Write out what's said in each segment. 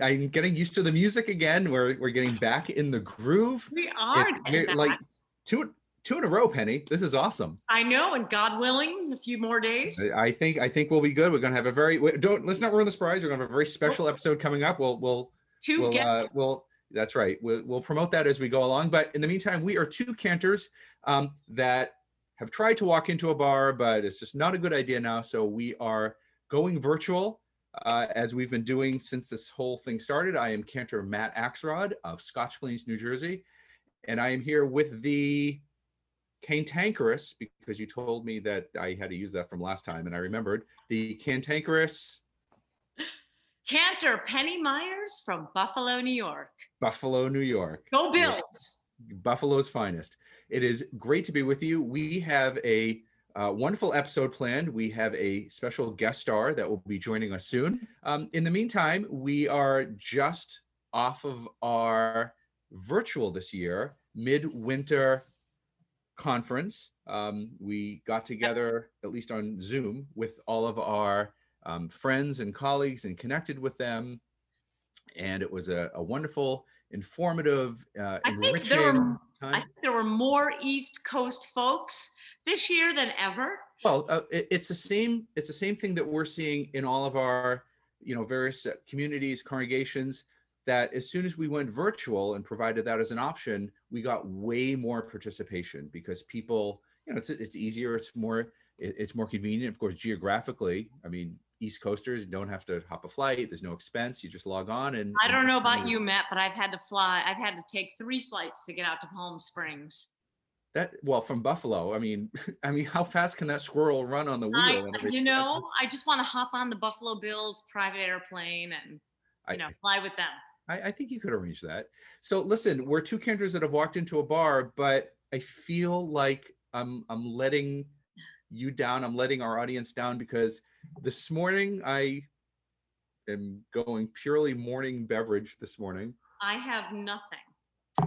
I'm, getting used to the music again. We're we're getting back in the groove. We are like two two in a row, Penny. This is awesome. I know, and God willing, a few more days. I, I think I think we'll be good. We're gonna have a very don't let's not ruin the surprise. We're gonna have a very special oh. episode coming up. We'll we'll two we'll, uh, guests. Uh, we'll that's right. We'll, we'll promote that as we go along. But in the meantime, we are two cantors um, that have tried to walk into a bar, but it's just not a good idea now. So we are going virtual uh, as we've been doing since this whole thing started. I am Cantor Matt Axelrod of Scotch Plains, New Jersey, and I am here with the cantankerous because you told me that I had to use that from last time, and I remembered the cantankerous Cantor Penny Myers from Buffalo, New York. Buffalo, New York. Go Bills. Buffalo's finest. It is great to be with you. We have a uh, wonderful episode planned. We have a special guest star that will be joining us soon. Um, in the meantime, we are just off of our virtual this year midwinter conference. Um, we got together, at least on Zoom, with all of our um, friends and colleagues and connected with them. And it was a, a wonderful, informative, uh, I think there were- enriching I think there were more East Coast folks this year than ever. Well, uh, it, it's the same. It's the same thing that we're seeing in all of our, you know, various uh, communities, congregations. That as soon as we went virtual and provided that as an option, we got way more participation because people, you know, it's it's easier. It's more it- it's more convenient. Of course, geographically, I mean, East Coasters don't have to hop a flight. There's no expense. You just log on and. I don't know about you, Matt, but I've had to fly. I've had to take three flights to get out to Palm Springs. That well, from Buffalo. I mean, I mean, how fast can that squirrel run on the wheel? I, you know, I just want to hop on the Buffalo Bills private airplane and I- you know fly with them. I, I think you could arrange that. So listen, we're two cantors that have walked into a bar, but I feel like I'm I'm letting you down. I'm letting our audience down because this morning I am going purely morning beverage this morning. I have nothing.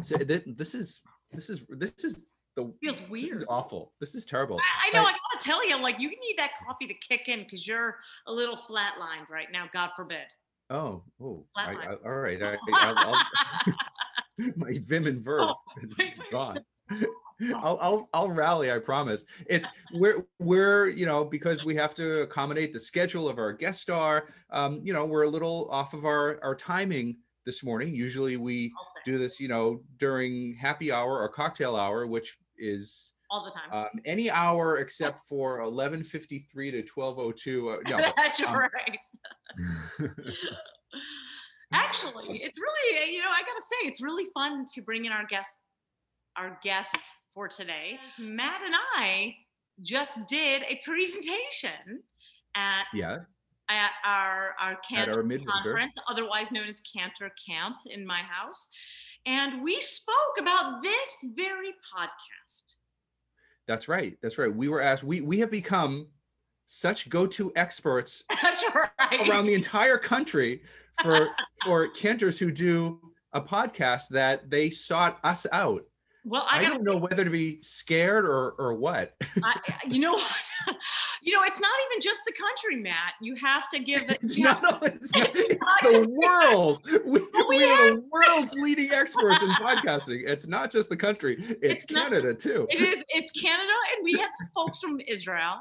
So th- this is this is this is the Feels this is awful. This is terrible. I, I know. I gotta tell you, like you need that coffee to kick in because you're a little flatlined right now. God forbid. Oh, oh, I, I- all right. I, I'll, I'll, my vim and verve Oh, is gone. I'll, I'll I'll rally. I promise. It's we're we're you know because we have to accommodate the schedule of our guest star. Um, you know we're a little off of our our timing this morning. Usually we do this you know during happy hour or cocktail hour, which is all the time. um, any hour except for 11:53 to 12:02. Uh, no, That's um, right. Actually, it's really, you know, I gotta say, it's really fun to bring in our guest, our guest for today. Matt and I just did a presentation at yes, at our our at our midwinter. conference, otherwise known as Cantor Camp in my house, and we spoke about this very podcast. That's right. That's right. We were asked. We we have become such go-to experts right. around the entire country for for cantors who do a podcast that they sought us out. Well, I, I, don't know whether to be scared or or what. I, you know what? you know, it's not even just the country, Matt. You have to give it. It's not. It's, not, It's it's the world. We, we we are the world's leading experts in podcasting. It's not just the country. It's, It's not- Canada too. it is. It's Canada, and we have folks from Israel.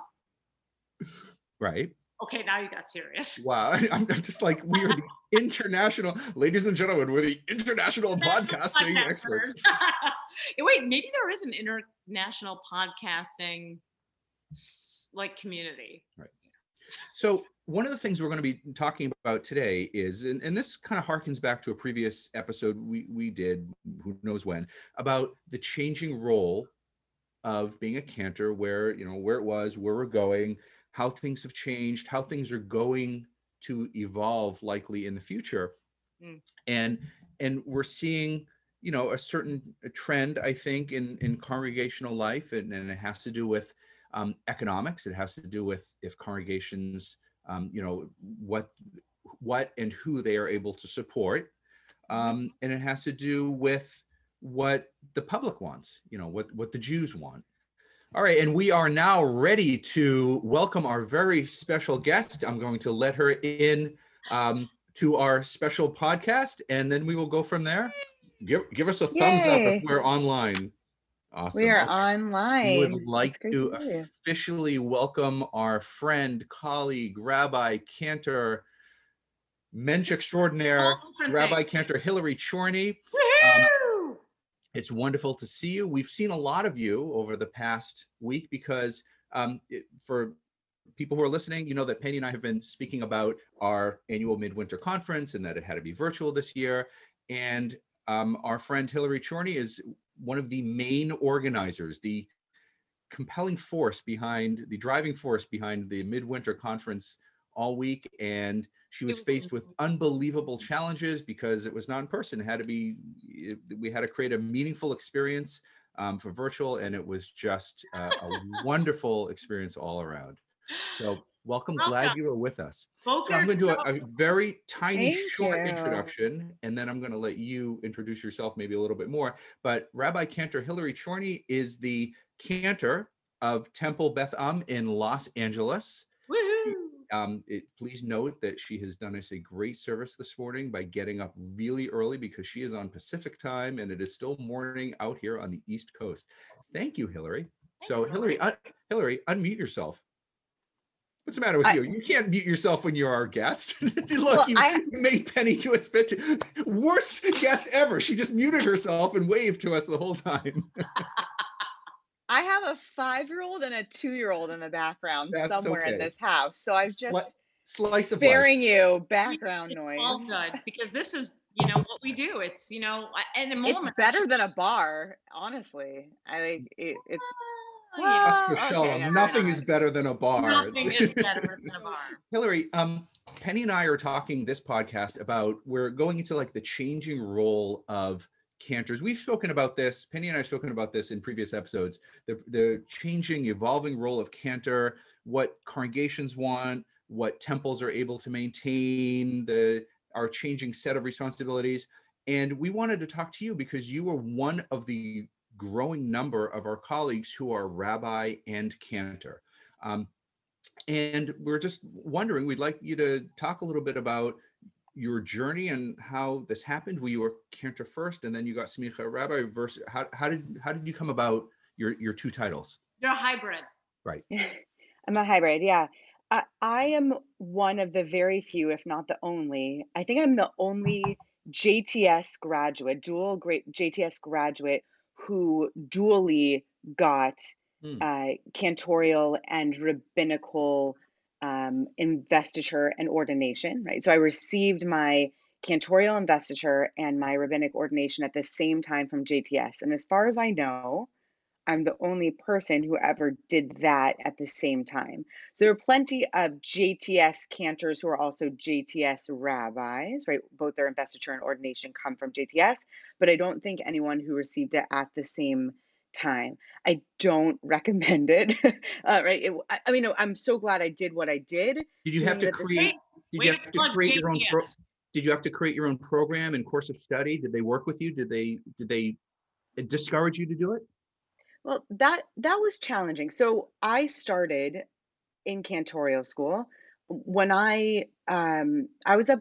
Right. Okay, now you got serious. Wow. I'm, I'm just like we are the international, ladies and gentlemen. We're the international podcasting experts. Wait, maybe there is an international podcasting like community. Right. So one of the things we're going to be talking about today is, and, and this kind of harkens back to a previous episode we we did, who knows when, about the changing role of being a cantor, where you know where it was, where we're going, how things have changed, how things are going to evolve likely in the future, Mm. and and we're seeing you know a certain trend I think in in congregational life, and, and it has to do with um, economics. It has to do with if congregations, um, you know, what what and who they are able to support, um, and it has to do with what the public wants. You know, what what the Jews want. All right, and we are now ready to welcome our very special guest. I'm going to let her in um, to our special podcast, and then we will go from there. Give give us a thumbs up if we're online. Awesome. We are Okay. online. We would like to to officially welcome our friend, colleague, Rabbi Cantor, Mensch extraordinaire, Rabbi. Cantor Hillary Chorny. Woohoo! It's wonderful to see you. We've seen a lot of you over the past week because um, it- for people who are listening, you know that Penny and I have been speaking about our annual midwinter conference and that it had to be virtual this year. And um, our friend Hillary Chorny is one of the main organizers, the compelling force behind the driving force behind the midwinter conference all week. And she was was faced with unbelievable challenges because it was not in person. It had to be, it- we had to create a meaningful experience um, for virtual, and it was just uh, a wonderful experience all around. So, welcome. Glad you were with us. Both So, I'm going to do a, a very tiny, Thank short you. introduction, and then I'm going to let you introduce yourself maybe a little bit more. But Rabbi Cantor Hillary Chorny is the cantor of Temple Beth Am in Los Angeles. Um, it, please note that she has done us a great service this morning by getting up really early because she is on Pacific time and it is still morning out here on the East Coast. Thank you, Hillary. so, Hillary, un- Hillary, unmute yourself. What's the matter with I- you? You can't mute yourself when you're our guest. Look, Well, you I- made Penny do a spit. Worst guest ever. She just muted herself and waved to us the whole time. I have a five-year-old and a two-year-old in the background That's somewhere okay. in this house, so I've Sli- just Slice of life. you background It's noise. all good because this is, you know, what we do. It's, you know, I- in a It's moment. better than a bar, honestly. I think it, it's you know, That's for Oh, sure. okay, Nothing is better than a bar. Nothing is better than a bar. Hillary, um, Penny and I are talking this podcast about we're going into like the changing role of cantors. We've spoken about this. Penny and I have spoken about this in previous episodes. The the changing, evolving role of cantor, what congregations want, what temples are able to maintain, the our changing set of responsibilities. And we wanted to talk to you because you are one of the growing number of our colleagues who are rabbi and cantor. Um, and we're just wondering, we'd like you to talk a little bit about your journey and how this happened. Were you were cantor first and then you got Smicha Rabbi versus how, how did how did you come about your your two titles? You're a hybrid. Right. I'm a hybrid, yeah. I, I am one of the very few, if not the only. I think I'm the only JTS graduate, dual great JTS graduate who dually got Hmm. uh, cantorial and rabbinical um, investiture and ordination, right? So I received my cantorial investiture and my rabbinic ordination at the same time from JTS. And as far as I know, I'm the only person who ever did that at the same time. So there are plenty of JTS cantors who are also JTS rabbis, right? Both their investiture and ordination come from JTS, but I don't think anyone who received it at the same time. I don't recommend it, uh, right? It, I, I mean, I'm so glad I did what I did. Did you have to doing it at the create did Way you have to create your own pro- did you have to create your own program and course of study? Did they work with you? Did they did they discourage you to do it? Well, that that was challenging. So I started in cantorial school when I um I was a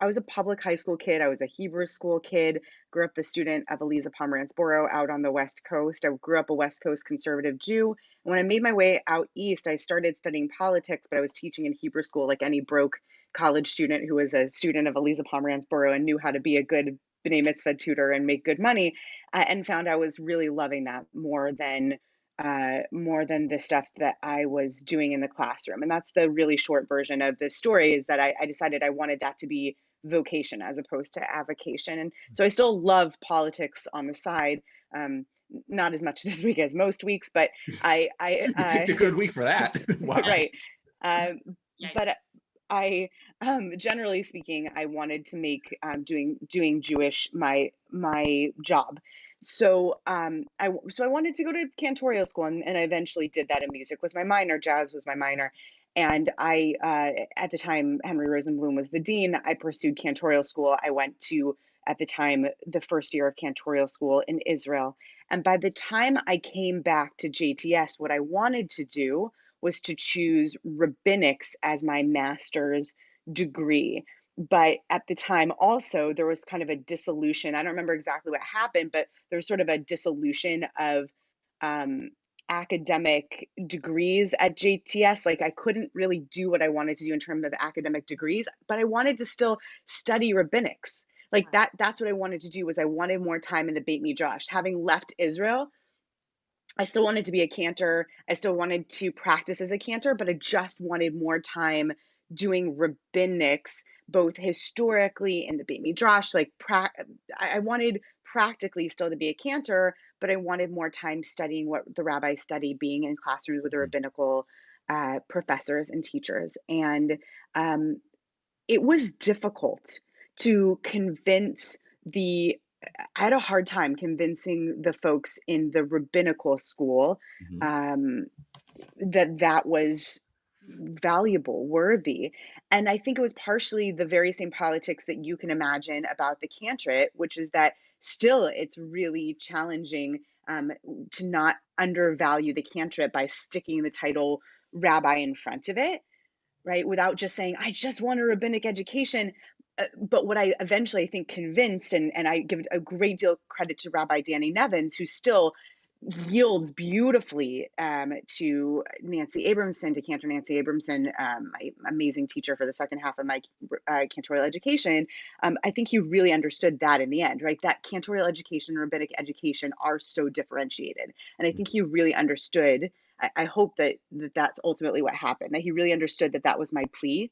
I was a public high school kid. I was a Hebrew school kid. Grew up the student of Eliza Pomerantz Borough out on the West Coast. I grew up a West Coast conservative Jew. When I made my way out east, I started studying politics, but I was teaching in Hebrew school like any broke college student who was a student of Eliza Pomerantz Borough and knew how to be a good B'nai Mitzvah tutor and make good money, uh, and found I was really loving that more than uh, more than the stuff that I was doing in the classroom. And that's the really short version of the story is that I, I decided I wanted that to be vocation as opposed to avocation. And so I still love politics on the side. Um, not as much this week as most weeks, but I, I, uh, picked a good week for that. wow. right. Um, but I, um, generally speaking, I wanted to make um, doing doing Jewish my my job. So um, I w- so I wanted to go to cantorial school, and, and I eventually did that. And music was my minor, jazz was my minor, and I uh, at the time Henry Rosenblum was the dean. I pursued cantorial school. I went to at the time, the first year of cantorial school in Israel. And by the time I came back to JTS, what I wanted to do was to choose rabbinics as my master's degree. But at the time, also, there was kind of a dissolution. I don't remember exactly what happened, but there was sort of a dissolution of um, academic degrees at JTS. Like I couldn't really do what I wanted to do in terms of academic degrees, but I wanted to still study rabbinics. Like that that's what I wanted to do was I wanted more time in the Beit Midrash. Having left Israel, I still wanted to be a cantor. I still wanted to practice as a cantor, but I just wanted more time doing rabbinics, both historically in the Beit Midrash. Like, pra- I wanted practically still to be a cantor, but I wanted more time studying what the rabbis study, being in classrooms with the mm. rabbinical uh, professors and teachers. And um, it was difficult to convince the I had a hard time convincing the folks in the rabbinical school mm-hmm. um, that that was valuable, worthy. And I think it was partially the very same politics that you can imagine about the cantorate, which is that still it's really challenging um, to not undervalue the cantorate by sticking the title rabbi in front of it, right? Without just saying, I just want a rabbinic education. Uh, but what I eventually I think convinced, and, and I give a great deal credit to Rabbi Danny Nevins, who still yields beautifully um, to Nancy Abramson, to Cantor Nancy Abramson, um, my amazing teacher for the second half of my uh, cantorial education. Um, I think he really understood that in the end, right? That cantorial education and rabbinic education are so differentiated. And I think he really understood. I, I hope that, that that's ultimately what happened, that he really understood that that was my plea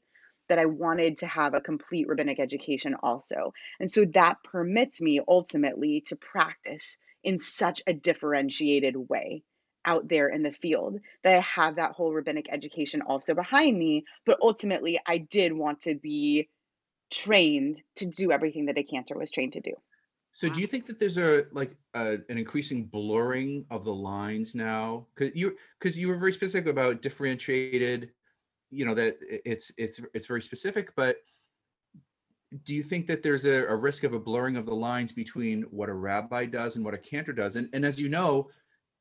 that I wanted to have a complete rabbinic education also. And so that permits me ultimately to practice in such a differentiated way out there in the field that I have that whole rabbinic education also behind me. But ultimately, I did want to be trained to do everything that a cantor was trained to do. So, do you think that there's a like a, an increasing blurring of the lines now? Because you because you were very specific about differentiated, you know that it's it's it's very specific, but do you think that there's a, a, risk of a blurring of the lines between what a rabbi does and what a cantor does? And, and as you know,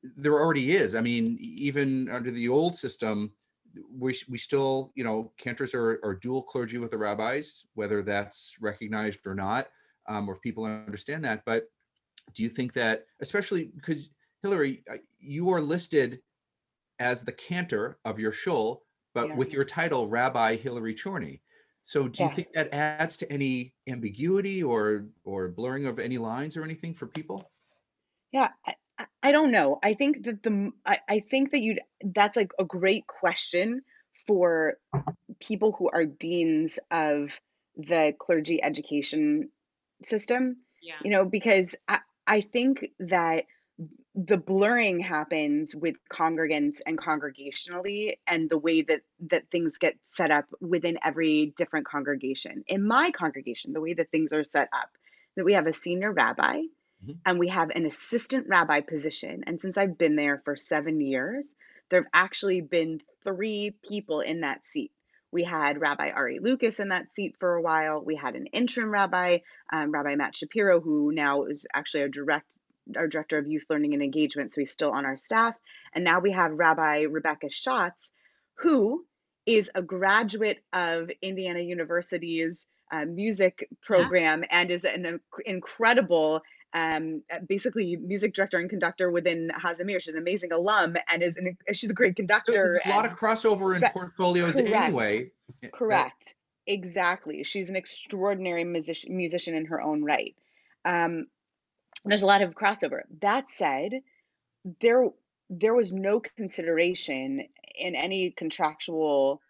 there already is. I mean, even under the old system, we, we still, you know, cantors are, are dual clergy with the rabbis, whether that's recognized or not, um, or if people understand that. But do you think that, especially because Hillary, you are listed as the cantor of your shul, but yeah. with your title, Rabbi Hillary Chorny. So do you think that adds to any ambiguity or or blurring of any lines or anything for people? Yeah, I, I don't know. I think that the I, I think that you that's like a great question for people who are deans of the clergy education system. Yeah. You know, because I, I think that the blurring happens with congregants and congregationally and the way that that things get set up within every different congregation in my congregation the way that things are set up that we have a senior rabbi mm-hmm. and we have an assistant rabbi position and since i've been there for seven years there have actually been three people in that seat we had Rabbi Ari Lucas in that seat for a while. We had an interim rabbi, um, Rabbi Matt Shapiro, who now is actually a direct our director of youth learning and engagement, so he's still on our staff. And now we have Rabbi Rebecca Schatz, who is a graduate of Indiana University's uh, music program yeah. and is an incredible um, basically music director and conductor within HaZamir. She's an amazing alum and is an, she's a great conductor. So there's a lot of crossover in portfolios correct. anyway. Correct. That... Exactly. She's an extraordinary musician, musician in her own right. Um, there's a lot of crossover. That said, there there was no consideration in any contractual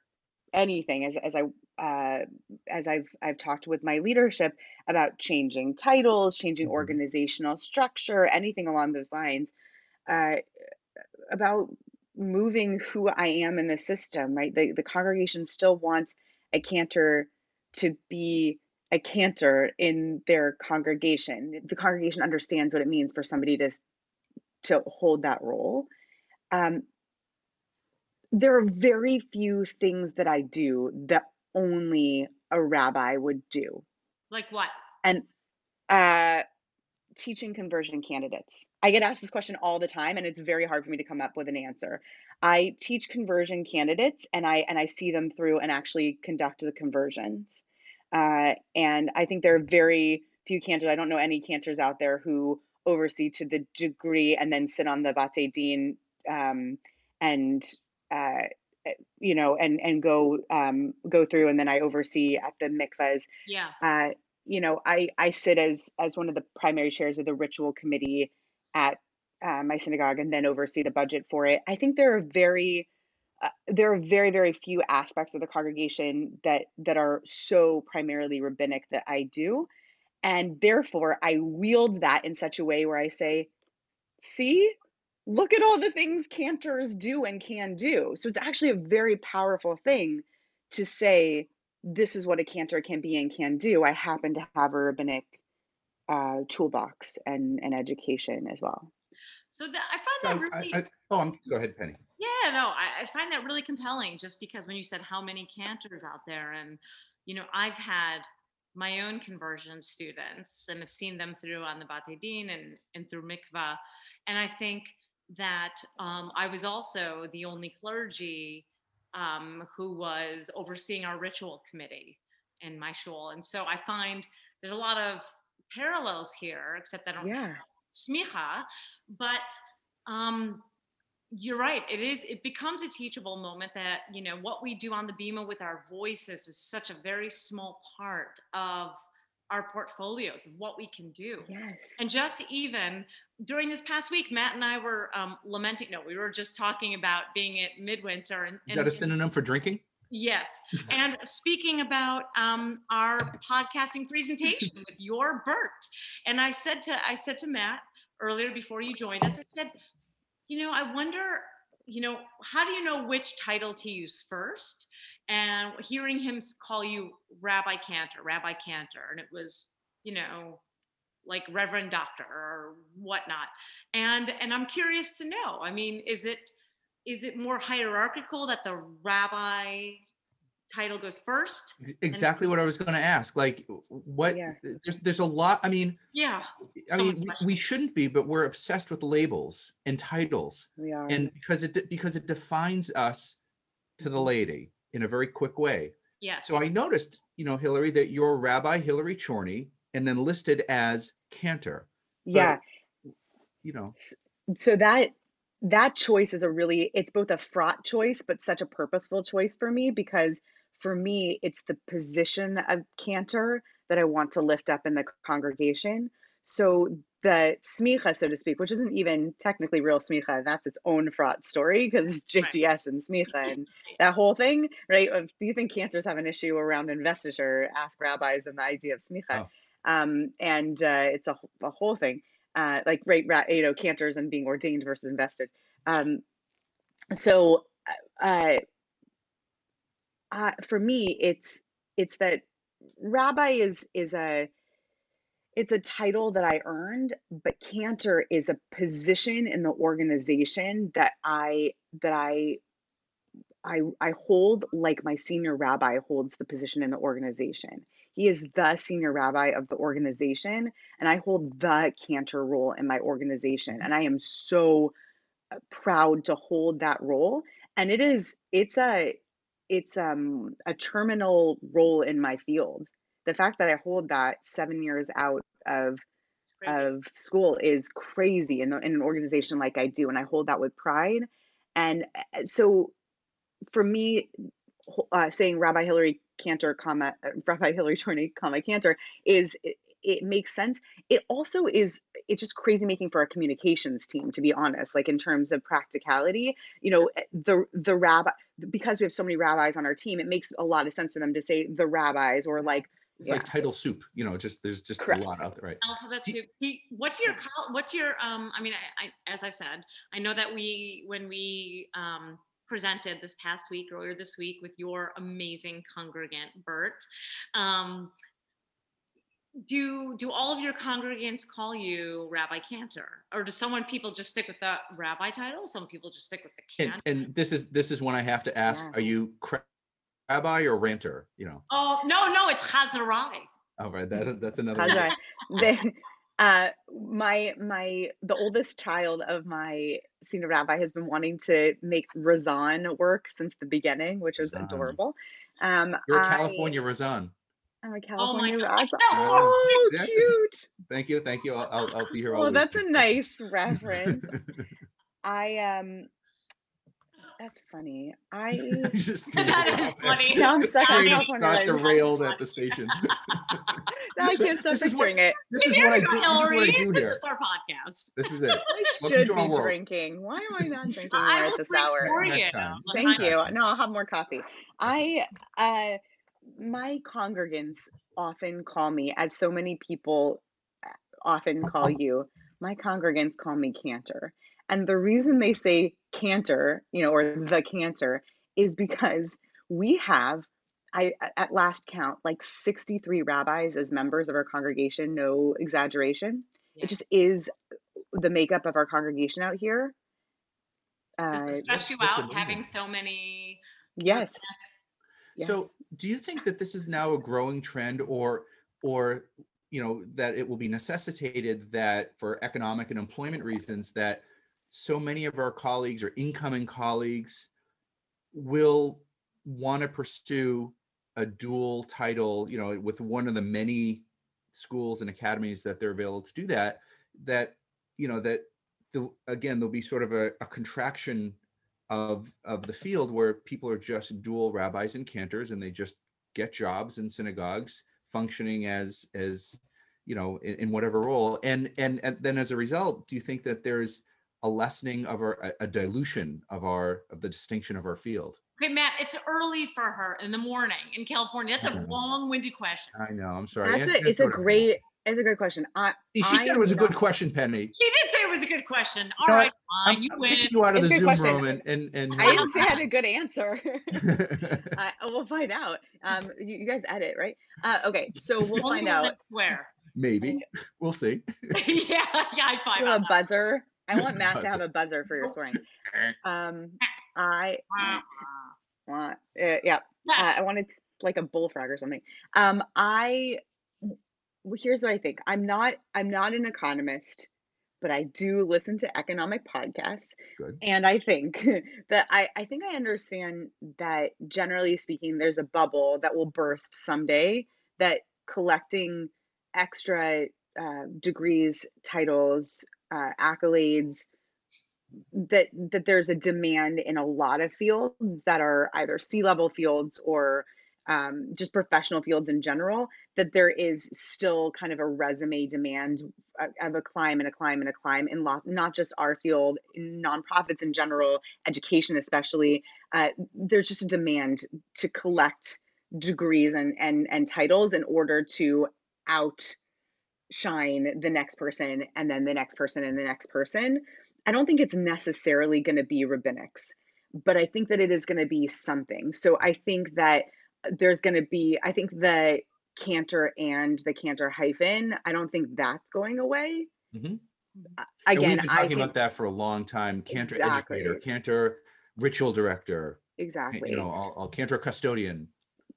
anything as as I uh, as I've I've talked with my leadership about changing titles, changing mm-hmm. organizational structure, anything along those lines, uh, about moving who I am in the system. Right, the the congregation still wants a cantor to be a cantor in their congregation. The congregation understands what it means for somebody to to hold that role. Um, there are very few things that I do that only a rabbi would do. Like what? And Uh, teaching conversion candidates. I get asked this question all the time, and it's very hard for me to come up with an answer. I teach conversion candidates, and I and I see them through and actually conduct the conversions. Uh, and I think there are very few cantors. I don't know any cantors out there who oversee to the degree and then sit on the Beit Din um, and uh, you know and and go um, go through and then I oversee at the mikvahs. Yeah. Uh, you know, I I sit as as one of the primary chairs of the ritual committee at uh, my synagogue and then oversee the budget for it. I think there are very uh, there are very very few aspects of the congregation that that are so primarily rabbinic that I do, and therefore I wield that in such a way where I say, "See, look at all the things cantors do and can do." So it's actually a very powerful thing to say this is what a cantor can be and can do. I happen to have a rabbinic uh, toolbox and, and education as well. So that, I find that I- really, I- oh, I'm, go ahead, Penny. Yeah, no, I, I find that really compelling just because when you said how many cantors out there, and you know, I've had my own conversion students and have seen them through on the Beit Din and, and through mikvah. And I think that um, I was also the only clergy um, who was overseeing our ritual committee in my shul. And so I find there's a lot of parallels here, except I don't Yeah. smicha, but um, you're right. It is. It becomes a teachable moment that you know what we do on the bima with our voices is such a very small part of our portfolios of what we can do. Yes. And just even during this past week, Matt and I were um, lamenting. No, we were just talking about being at midwinter and, Is that a synonym for drinking? Yes. And speaking about um, our podcasting presentation with your Bert, and I said to I said to Matt earlier before you joined us, I said, you know, I wonder, you know, how do you know which title to use first? And hearing him call you Rabbi Cantor, Rabbi Cantor, and it was, you know, like Reverend Doctor or whatnot. And and I'm curious to know. I mean, is it is it more hierarchical that the rabbi title goes first? Exactly what I was going to ask. Like, what? Yeah. There's there's a lot. I mean, Yeah. I So mean, we, we shouldn't be, but we're obsessed with labels and titles, We are. and because it because it defines us to the Mhm. lady in a very quick way. Yes. So I noticed, you know, Hillary, that you're Rabbi Hillary Chorny, and then listed as Cantor. yeah. You know, so that that choice is a really it's both a fraught choice but such a purposeful choice for me because for me it's the position of cantor that i want to lift up in the congregation so the smicha so to speak which isn't even technically real smicha that's its own fraught story because jts and smicha and that whole thing right if you think cantors have an issue around investiture ask rabbis and the idea of smicha Oh. um, and uh, it's a, a whole thing uh, like right, you know, cantors and being ordained versus invested. Um, so, uh, uh, for me, it's it's that rabbi is is a it's a title that I earned, but cantor is a position in the organization that I that I I I hold like my senior rabbi holds the position in the organization. He is the senior rabbi of the organization, and I hold the cantor role in my organization. And I am so uh, proud to hold that role. And it is it's a it's um a terminal role in my field. The fact that I hold that seven years out of of school is crazy in, the, in an organization like I do, and I hold that with pride. And uh, so, for me, uh, saying Rabbi Hillary Cantor, comma uh, Rabbi Hillary Chorny, comma Cantor, is it, it makes sense. It also is it's just crazy making for a communications team, to be honest. Like in terms of practicality, you know, eh, the the rabbi because we have so many rabbis on our team, it makes a lot of sense for them to say the rabbis or like it's Yeah. like title soup. You know, just there's just Correct. a lot out there, right? alphabet Do- soup. Do what's your col- what's your um I mean I, I as I said I know that we when we um presented this past week earlier this week with your amazing congregant Bert um do do all of your congregants call you Rabbi Cantor or does someone people just stick with the rabbi title some people just stick with the Cantor and this is this is when I have to ask: Yeah. Are you cra- rabbi or ranter? You know, oh no no it's Chazarai All right, that, that's another. How do one. The, uh, my my the oldest child of my senior rabbi has been wanting to make Razan work since the beginning, which is Razan. adorable. Um, You're a I- California Razan. I'm a Oh my California God, Razan. California. Oh, Yeah. cute. Thank you, thank you. I'll, I'll, I'll be here all Well, week. that's a nice reference. I um, that's funny. I Just That is funny. now I'm stuck on Train California got derailed at the station. Now I can't stop This is what- picturing it. This is what I you do. go, This is what I Hillary. do This here. is our podcast. This is it. I should to our be world. drinking. Why am I not drinking more I at will this drink hour? for you. Thank you. No, I'll have more coffee. I uh my congregants often call me, as so many people uh, often call you, my congregants call me cantor. And the reason they say cantor, you know, or the cantor, is because we have I at last count like 63 rabbis as members of our congregation, no exaggeration. Yeah. It just is the makeup of our congregation out here. Does Uh, stress you out amazing. having so many? yes. Yes. So, do you think that this is now a growing trend, or, or, you know, that it will be necessitated that for economic and employment reasons that so many of our colleagues or incoming colleagues will want to pursue a dual title, you know, with one of the many schools and academies that they're available to do that, that, you know, that the, again, there'll be sort of a, a contraction of of the field where people are just dual rabbis and cantors and they just get jobs in synagogues functioning as as you know in, in whatever role and, and and then as a result do you think that there's a lessening of our a- a dilution of our of the distinction of our field Okay, Matt, it's early for her in the morning in California. That's a Mhm. long-winded question. i know i'm sorry That's a it's a great it's a great question. I she I said it was a good question penny She did say it was a good question. All No, right, i'm, you I'm win. you out of It's the zoom question. room and and, and I didn't say I had a good answer. I, we'll find out. Um, you, you guys edit, right? Uh, okay, so we'll find out. Where? maybe we'll see yeah, yeah, I find out. a buzzer. I want Matt to have a buzzer for your swearing. Um, I want, uh, yeah, uh, I wanted to- like a bullfrog or something. Um, I well, here's what I think. I'm not I'm not an economist, but I do listen to economic podcasts. Good. And I think that I, I think I understand that generally speaking, there's a bubble that will burst someday that collecting extra uh, degrees, titles, uh, accolades, that that there's a demand in a lot of fields that are either C-level fields or um, just professional fields in general. That there is still kind of a resume demand of a climb and a climb and a climb in lot, not just our field, nonprofits in general, education especially. Uh, there's just a demand to collect degrees and and and titles in order to outshine the next person and then the next person and the next person. I don't think it's necessarily going to be rabbinics, but I think that it is going to be something. So I think that there's going to be, I think the cantor and the cantor hyphen, I don't think that's going away. Mhm. Uh, And Again, we've been I talking think about that for a long time. Cantor Exactly. educator, cantor ritual director, exactly. you know, I'll, I'll cantor custodian.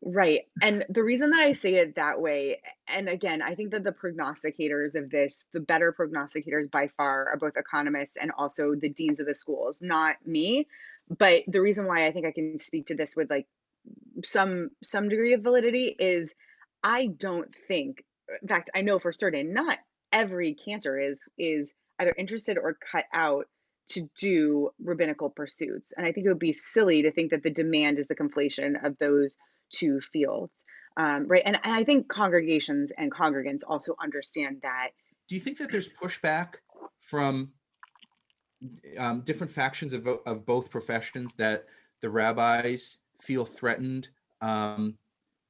Right. And the reason that I say it that way, and again, I think that the prognosticators of this, the better prognosticators by far are both economists and also the deans of the schools, not me. But the reason why I think I can speak to this with like some some degree of validity is I don't think, in fact, I know for certain not every cantor is is either interested or cut out to do rabbinical pursuits. And I think it would be silly to think that the demand is the conflation of those two fields. Um, right. And, and I think congregations and congregants also understand that. Do you think that there's pushback from um, different factions of, of both professions that the rabbis feel threatened, um,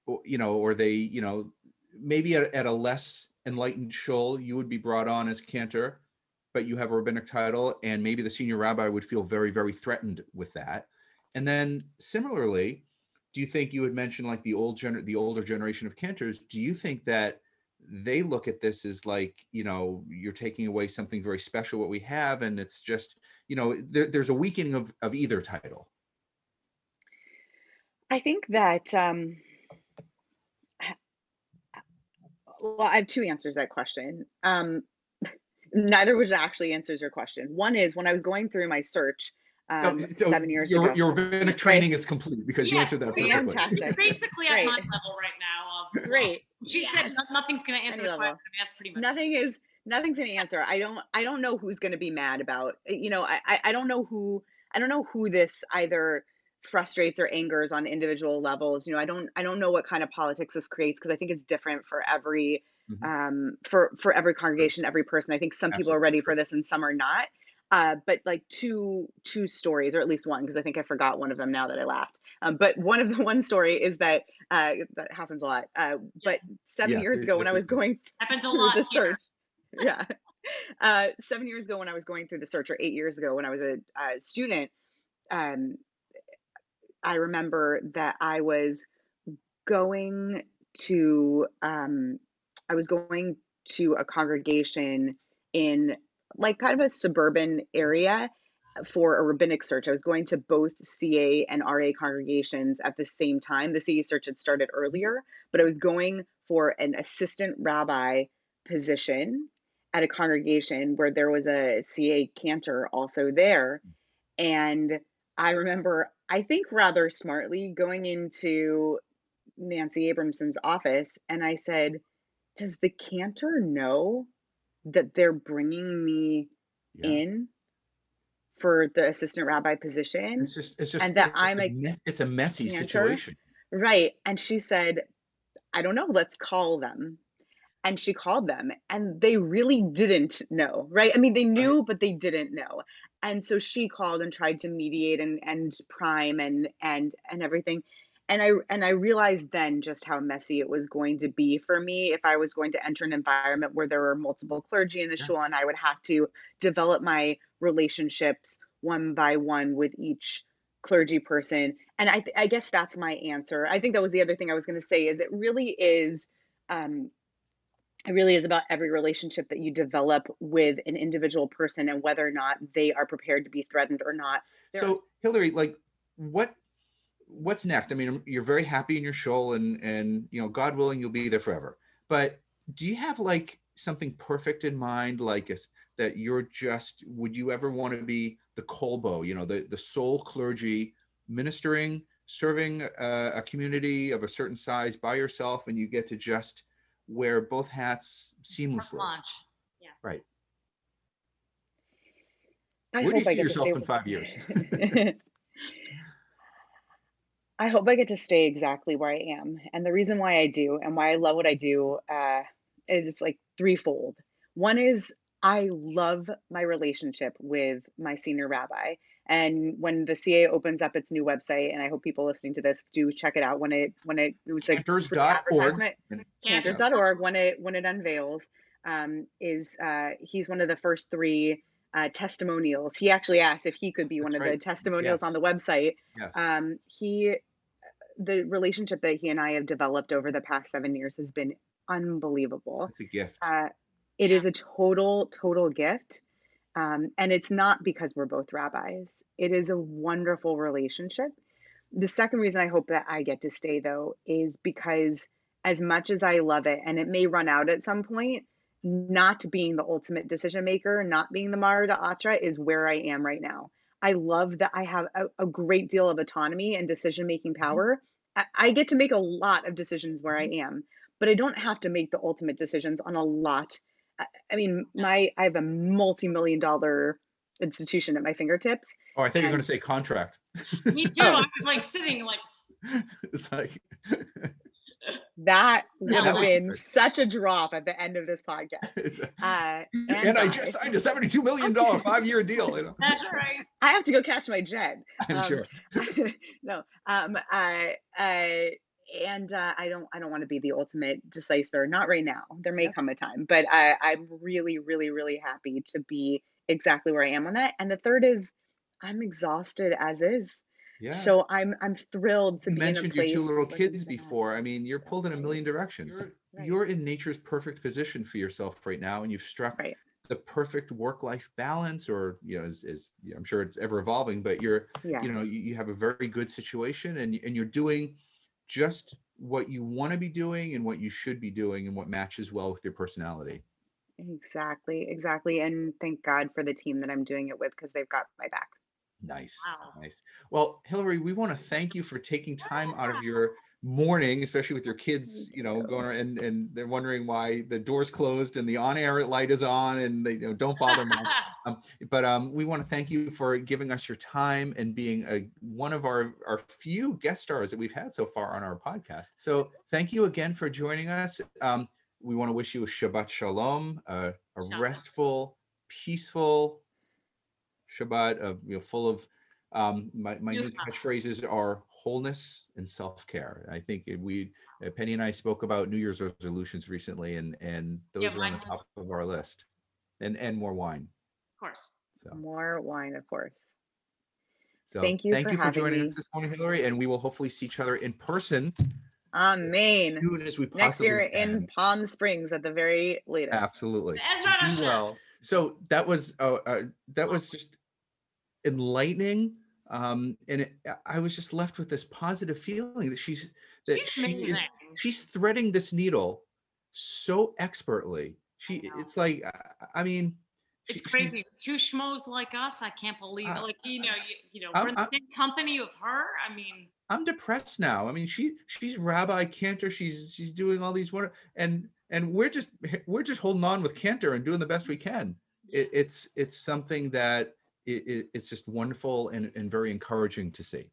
or, you know, or they, you know, maybe at, at a less enlightened shul, you would be brought on as cantor, but you have a rabbinic title, and maybe the senior rabbi would feel very, very threatened with that. And then similarly, do you think you would mention like the old gener- the older generation of cantors? Do you think that they look at this as like you know you're taking away something very special what we have and it's just you know there, there's a weakening of, of either title I think that um, well, I have two answers to that question. Um, neither of which actually answers your question. One is when I was going through my search No, um, so seven years your, ago. Your rabbinic training is complete because you answered that perfectly. fantastic. You're basically at Great. my level right now of. Great. She said Yes. no- nothing's gonna answer Any the level. question. I mean, that's pretty much. nothing is nothing's gonna answer i don't i don't know who's gonna be mad about you know I, I i don't know who i don't know who this either frustrates or angers on individual levels you know i don't i don't know what kind of politics this creates because i think it's different for every Mhm. um for for every congregation every person i think some people are ready for this and some are not uh, but like two two stories or at least one because i think i forgot one of them now that i laughed um, but one of the one story is that uh, that happens a lot uh, but seven Yeah, years it- ago when i was going Happens a through lot the here. search. Yeah. Uh, seven years ago, when I was going through the search, or eight years ago, when I was a, uh student, um, I remember that I was going to, um, I was going to a congregation in like kind of a suburban area for a rabbinic search. I was going to both CA and RA congregations at the same time. The CA search had started earlier, but I was going for an assistant rabbi position at a congregation where there was a CA cantor also there. And I remember, I think rather smartly, going into Nancy Abramson's office and I said, Does the cantor know that they're bringing me Yeah. in for the assistant rabbi position? It's just, it's just, and that it's I'm a a it's a messy cantor. situation. Right. And she said, I don't know, let's call them. And she called them and they really didn't know, right? I mean, they knew, but they didn't know. And so she called and tried to mediate and, and prime and and and everything. And I and I realized then just how messy it was going to be for me if I was going to enter an environment where there were multiple clergy in the Yeah. shul and I would have to develop my relationships one by one with each clergy person and I, th- I guess that's my answer i think that was the other thing i was going to say is it really is um, it really is about every relationship that you develop with an individual person and whether or not they are prepared to be threatened or not There are- So Hillary, like what what's next? I mean, um, you're very happy in your show and and you know, God willing, you'll be there forever. But do you have like something perfect in mind, like is that you're just would you ever want to be the colbo, you know, the the sole clergy ministering, serving a, a community of a certain size by yourself, and you get to just wear both hats Carte seamlessly? blanche. Right. I Where do you hope I see yourself in five years? I hope I get to stay exactly where I am. And the reason why I do and why I love what I do uh, is like threefold. One is I love my relationship with my senior rabbi. And when the CA opens up its new website, and I hope people listening to this do check it out when it when it it's a free Cantors.org. advertisement Cantor. cantors.org when it when it unveils um, is uh, he's one of the first three uh, testimonials. He actually asked if he could be one That's of right. the testimonials on the website. Yes. Um, he the relationship that he and I have developed over the past seven years has been unbelievable. It's a gift. Uh, it is a total, total gift. Um, and it's not because we're both rabbis. It is a wonderful relationship. The second reason I hope that I get to stay, though, is because as much as I love it, and it may run out at some point, not being the ultimate decision maker, not being the Mara de Atra is where I am right now. I love that I have a, a great deal of autonomy and decision making power. I, I get to make a lot of decisions where I am, but I don't have to make the ultimate decisions on a lot. I, I mean, my I have a multi-million dollar institution at my fingertips. Oh, I thought you were going to say contract. Me too. Oh. I was like sitting like it's like That would That have would- been such a drop at the end of this podcast. a- Uh, and, I God, just signed a seventy-two million dollar five-year deal. You know, that's right. I have to go catch my jet. I'm Um, sure. no, um, I, I, and uh, I don't, I don't want to be the ultimate decisive. Not right now. There may Yeah. come a time, but I, I'm really, really, really happy to be exactly where I am on that. And the third is, I'm exhausted as is. Yeah. So I'm, I'm thrilled to you be in a mentioned your two little kids that. before. I mean, you're pulled in a million directions. Right. You're in nature's perfect position for yourself right now, and you've struck Right. the perfect work-life balance. Or you know, is, is you know, I'm sure it's ever evolving, but you're Yeah. you know you, you have a very good situation, and and you're doing just what you want to be doing and what you should be doing and what matches well with your personality. Exactly, exactly. And thank God for the team that I'm doing it with because they've got my back. Nice, Wow. nice. Well, Hillary, we want to thank you for taking time out of your morning, especially with your kids, you know, going and and they're wondering why the door's closed and the on-air light is on, and they you know don't bother mom. Um, but um, we want to thank you for giving us your time and being a one of our our few guest stars that we've had so far on our podcast. So thank you again for joining us. Um, we want to wish you a Shabbat Shalom, uh, a restful, peaceful Shabbat, of you know, full of um, my my new catchphrases are wholeness and self care. I think we uh, Penny and I spoke about New Year's resolutions recently, and and those Yeah, are on the top was- of our list, and and more wine. Of course. So. More wine, of course. So Thank you thank for you for joining me. us this morning, Hillary, and we will hopefully see each other in person Amen. as soon as we possibly Next year can. in Palm Springs at the very latest. Absolutely. Ezra well. So that was uh, uh, that was just enlightening, um, and it, I was just left with this positive feeling that she's that She's she is she's threading this needle so expertly. She it's like I- mean, It's she- she's- crazy. Two schmoes like us. I can't believe it. Like, you know, you, you know, I'm- we're in the same company of her. I mean, I'm depressed now. I mean, she she's Rabbi Cantor. She's she's doing all these wonder and and we're just we're just holding on with Cantor and doing the best we can. It, it's it's something that it, it, it's just wonderful and, and very encouraging to see.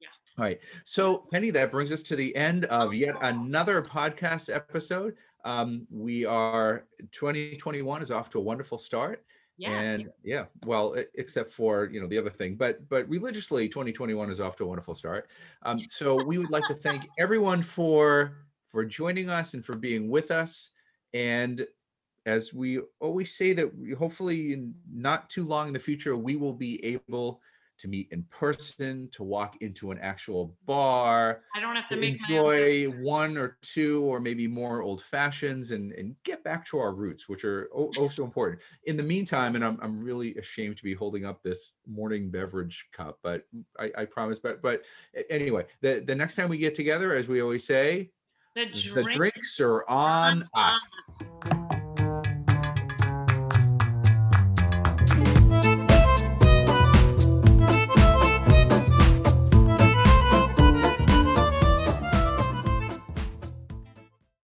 Yeah. All right. So Penny, that brings us to the end of yet another podcast episode. Um, we are 2021 is off to a wonderful start. yes. And yeah, well, except for you know the other thing, but but religiously, 2021 is off to a wonderful start. Um, so we would like to thank everyone for for joining us and for being with us. And as we always say, that we, hopefully in not too long in the future, we will be able to meet in person, to walk into an actual bar, I don't have to to make my enjoy one or two or maybe more old fashions and, and get back to our roots, which are oh, oh so important. In the meantime, and I'm, I'm really ashamed to be holding up this morning beverage cup, but I, I promise. But but anyway, the, the next time we get together, as we always say, The the drinks are on on us. us.